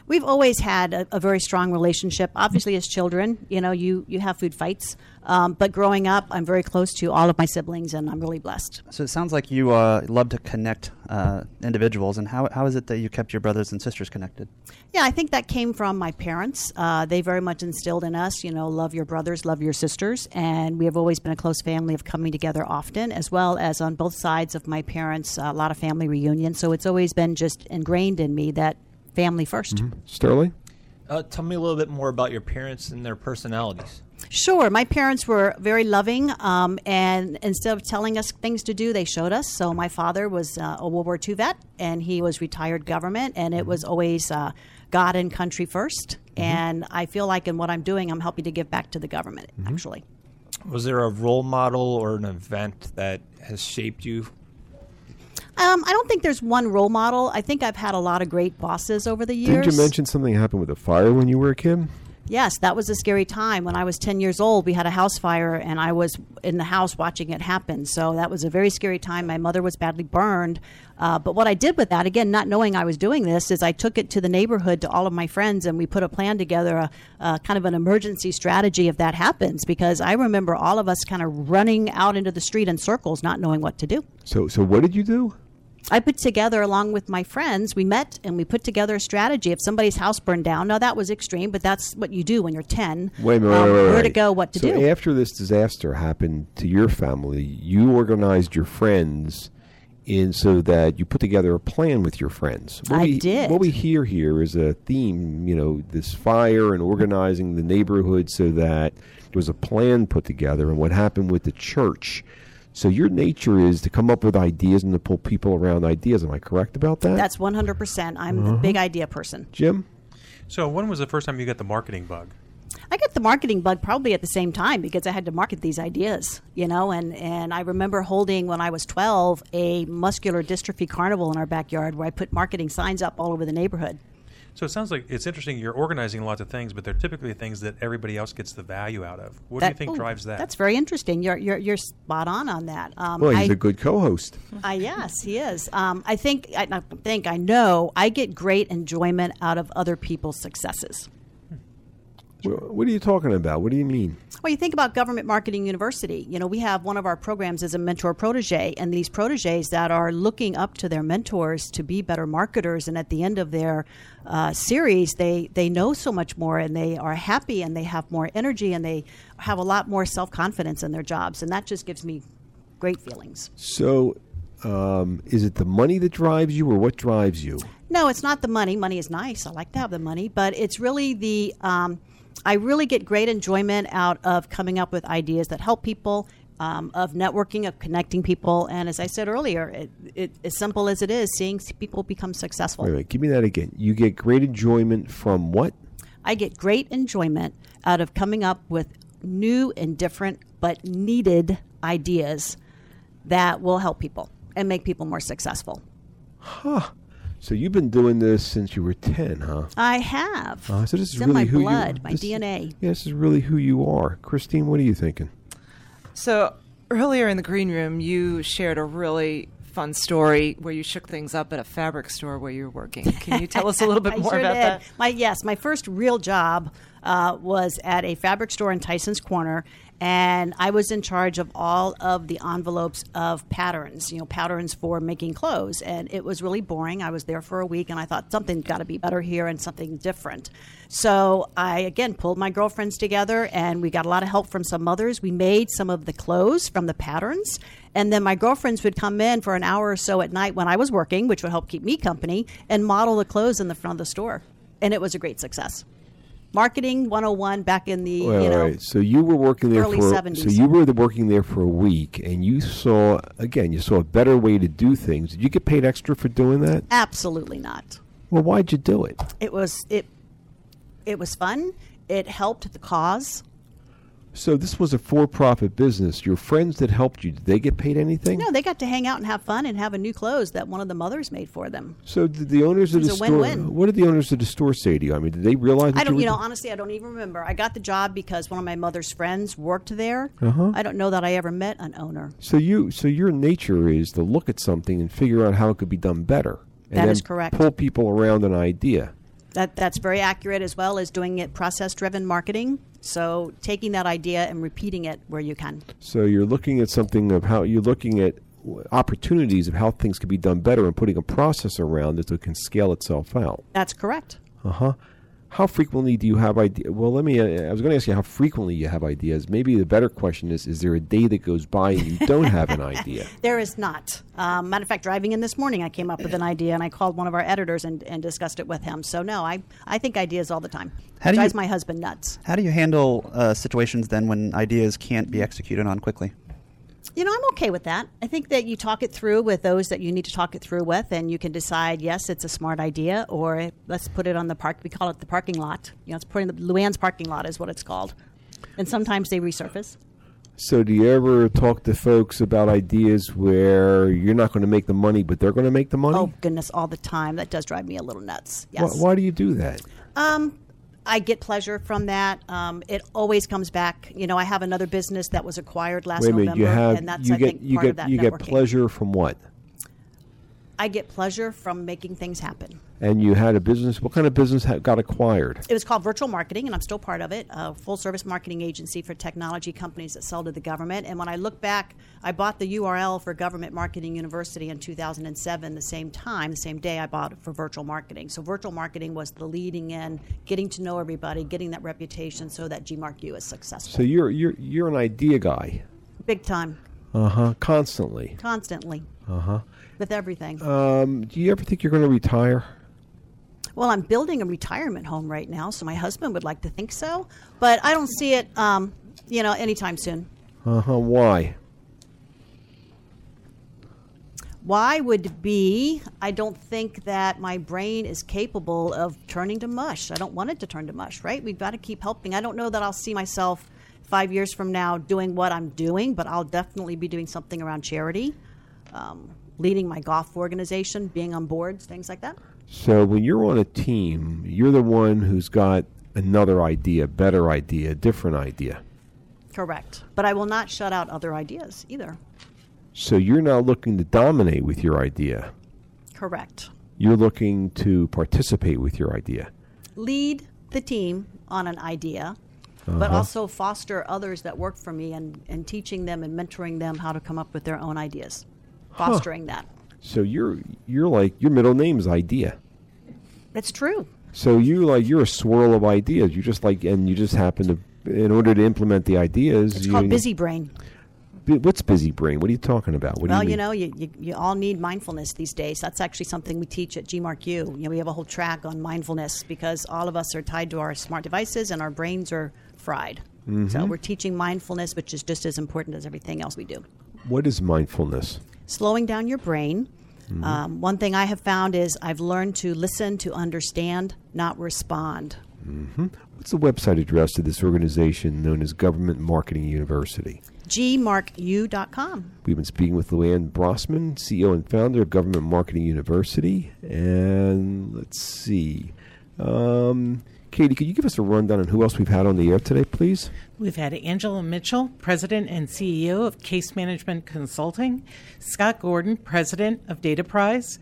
We've always had a, a very strong relationship. Obviously, as children, you know, you, you have food fights. Um, but growing up, I'm very close to all of my siblings, and I'm really blessed. So it sounds like you uh, love to connect uh, individuals. And how, how is it that you kept your brothers and sisters connected? Yeah, I think that came from my parents. Uh, they very much instilled in us, you know, love your brothers, love your sisters. And we have always been a close family of coming together often, as well as on both sides of my parents, a lot of family reunions. So it's always been just ingrained in me that family 1st Mm-hmm. Sterling? Uh, tell me a little bit more about your parents and their personalities. Sure. My parents were very loving, um, and instead of telling us things to do, they showed us. So my father was uh, a World War II vet, and he was retired government, and it was always uh, God and country 1st And I feel like in what I'm doing, I'm helping to give back to the government, actually. Was there a role model or an event that has shaped you? Um, I don't think there's one role model. I think I've had a lot of great bosses over the years. Didn't you mention something happened with a fire when you were a kid? Yes, that was a scary time. When I was 10 years old, we had a house fire, and I was in the house watching it happen. So that was a very scary time. My mother was badly burned. Uh, but what I did with that, again, not knowing I was doing this, is I took it to the neighborhood to all of my friends, and we put a plan together, a, a kind of an emergency strategy if that happens. Because I remember all of us kind of running out into the street in circles, not knowing what to do. So, so what did you do? I put together, along with my friends, we met and we put together a strategy. If somebody's house burned down, now that was extreme, but that's what you do when you're 10. Wait a minute, Um, wait, wait, where to go, what to so do. after this disaster happened to your family, you organized your friends in so that you put together a plan with your friends. What I we, did. What we hear here is a theme, you know, this fire and organizing the neighborhood so that there was a plan put together and what happened with the church. So your nature is to come up with ideas and to pull people around ideas. Am I correct about that? That's 100%. I'm the Uh-huh. big idea person. Jim? So when was the first time you got the marketing bug? I got the marketing bug probably at the same time because I had to market these ideas, you know, and, and I remember holding when I was 12 a muscular dystrophy carnival in our backyard where I put marketing signs up all over the neighborhood. So it sounds like it's interesting. You're organizing lots of things, but they're typically things that everybody else gets the value out of. What do you think ooh, drives that? That's very interesting. You're, you're, you're spot on on that. Um, well, he's I- a good co-host. Uh, yes, he is. Um, I think, I not think, I know, I get great enjoyment out of other people's successes. Wh- What are you talking about? What do you mean? Well, you think about Government Marketing University. You know, we have one of our programs is a mentor protege, and these proteges that are looking up to their mentors to be better marketers. And at the end of their uh, series, they they know so much more, and they are happy, and they have more energy, and they have a lot more self confidence in their jobs, and that just gives me great feelings. So, um, is it the money that drives you, or what drives you? No, it's not the money. Money is nice. I like to have the money, but it's really the. Um, I really get great enjoyment out of coming up with ideas that help people, um, of networking, of connecting people, and as I said earlier, it, it, as simple as it is, seeing people become successful. Wait minute, give me that again. You get great enjoyment from what? I get great enjoyment out of coming up with new and different but needed ideas that will help people and make people more successful. Huh. So you've been doing this since you were ten, huh? I have. Uh, so this is it's in really my who blood, you, my this- DNA. Yeah, this is really who you are, Christine. What are you thinking? So earlier in the green room, you shared a really fun story where you shook things up at a fabric store where you're working. Can you tell us a little bit more sure about did. that? My yes, my first real job uh, was at a fabric store in Tyson's Corner, and I was in charge of all of the envelopes of patterns, you know, patterns for making clothes. And it was really boring. I was there for a week, and I thought something's got to be better here and something different. So I again pulled my girlfriends together, and we got a lot of help from some mothers. We made some of the clothes from the patterns, and then my girlfriends would come in for an hour or so at night when I was working, which would help keep me company, and model the clothes in the front of the store. And it was a great success. Marketing 101 back in the, Well, you know, right. So you were working there early for 70s. so you were working there for a week, and you saw again you saw a better way to do things. Did you get paid extra for doing that? absolutely not. Well, why'd you do it? It was it it was fun. It helped the cause. So this was a for-profit business. Your friends that helped you, did they get paid anything? No, they got to hang out and have fun and have a new clothes that one of the mothers made for them. So did the owners of the store? win-win. What did the owners of the store say to you? I mean, did they realize? That I don't, you, you know, honestly, I don't even remember. I got the job because one of my mother's friends worked there. Uh-huh. I don't know that I ever met an owner. So you, so your nature is to look at something and figure out how it could be done better. And That is correct. Pull people around an idea. That that's very accurate as well as doing it process driven marketing. So taking that idea and repeating it where you can. So you're looking at something of how you're looking at opportunities of how things could be done better and putting a process around it so it can scale itself out. That's correct. Uh huh. How frequently do you have ideas? Well, let me. Uh, I was going to ask you how frequently you have ideas. Maybe the better question is: Is there a day that goes by and you don't have an idea? There is not. Um, matter of fact, driving in this morning, I came up with an idea and I called one of our editors and, and discussed it with him. So no, I I think ideas all the time. How do Drives you- my husband nuts. How do you handle uh, situations then when ideas can't be executed on quickly? You know, I'm okay with that. I think that you talk it through with those that you need to talk it through with, and you can decide, yes, it's a smart idea, or let's put it on the park. We call it the parking lot. You know, it's putting the Lou Anne's parking lot is what it's called. And sometimes they resurface. So, do you ever talk to folks about ideas where you're not going to make the money, but they're going to make the money? Oh goodness, all the time. That does drive me a little nuts. Why, Yes. why do you do that? Um, I get pleasure from that. Um, it always comes back. You know, I have another business that was acquired last Wait a minute. November, You have and that's you I get think you part get of that you get pleasure from what? I get pleasure from making things happen. And you had a business. What kind of business ha- got acquired? It was called Virtual Marketing, and I'm still part of it, a full service marketing agency for technology companies that sell to the government. And when I look back, I bought the URL for Government Marketing University in 2007, the same time, the same day I bought it for virtual marketing. So, virtual marketing was the leading in, getting to know everybody, getting that reputation so that GMarkU is successful. So you're you're you're an idea guy. Big time, Uh huh. Constantly. constantly, Uh huh. with everything. Um, do you ever think you're going to retire? Well, I'm building a retirement home right now, so my husband would like to think so, but I don't see it, um, you know, anytime soon. Uh huh. Why? Why would be I don't think that my brain is capable of turning to mush. I don't want it to turn to mush, right? We've got to keep helping. I don't know that I'll see myself five years from now doing what I'm doing, but I'll definitely be doing something around charity, um, leading my golf organization, being on boards, things like that. So when you're on a team, you're the one who's got another idea, better idea, different idea. Correct. But I will not shut out other ideas either. So you're not looking to dominate with your idea. Correct. You're looking to participate with your idea. lead the team on an idea, but Uh-huh. also foster others that work for me and, and teaching them and mentoring them how to come up with their own ideas. Huh. Fostering that. So you're you're like your middle name is idea. That's true. So you like you're a swirl of ideas. You just like and you just happen to in order to implement the ideas. It's you, called busy brain. What's busy brain? What are you talking about? What well, do you, you, know, you, you, you all need mindfulness these days. That's actually something we teach at GMarkU. You know, we have a whole track on mindfulness because all of us are tied to our smart devices and our brains are fried. So Mhm. we're teaching mindfulness, which is just as important as everything else we do. What is mindfulness? Slowing down your brain. Mhm. Um, one thing I have found is I've learned to listen, to understand, not respond. hmm What's the website address to this organization known as Government Marketing University? gmarku.com. We've been speaking with Lou Anne Brossman, CEO and founder of Government Marketing University. And let's see. Um, Katie, could you give us a rundown on who else we've had on the air today, please? We've had Angela Mitchell, President and CEO of Case Management Consulting, Scott Gordon, President of Dataprise,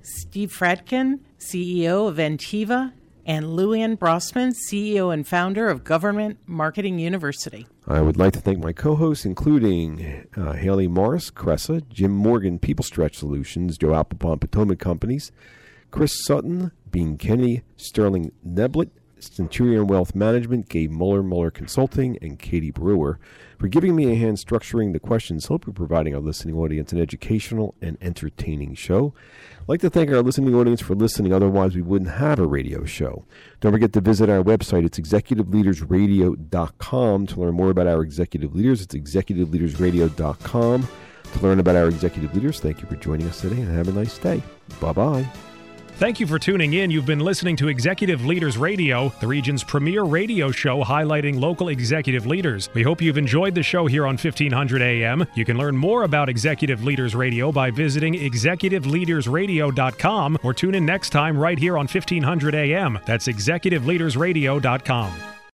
Steve Freidkin, CEO of Ntiva, and Lou Anne Brossman, CEO and founder of Government Marketing University. I would like to thank my co-hosts, including uh, Haley Morris, Cresa, Jim Morgan, People Stretch Solutions, Joe Applebaum, Potomac Companies, Chris Sutton, Bean Kinney, Sterling Neblett, Centurion Wealth Management, Gabe Muller, Muller Consulting, and Katie Brewer for giving me a hand structuring the questions. Hopefully, providing our listening audience an educational and entertaining show. I'd like to thank our listening audience for listening, otherwise, we wouldn't have a radio show. Don't forget to visit our website. It's executiveleadersradio.com to learn more about our executive leaders. It's executiveleadersradio.com to learn about our executive leaders. Thank you for joining us today and have a nice day. Bye bye. Thank you for tuning in. You've been listening to Executive Leaders Radio, the region's premier radio show highlighting local executive leaders. We hope you've enjoyed the show here on 1500 AM. You can learn more about Executive Leaders Radio by visiting executiveleadersradio.com or tune in next time right here on 1500 AM. That's executiveleadersradio.com.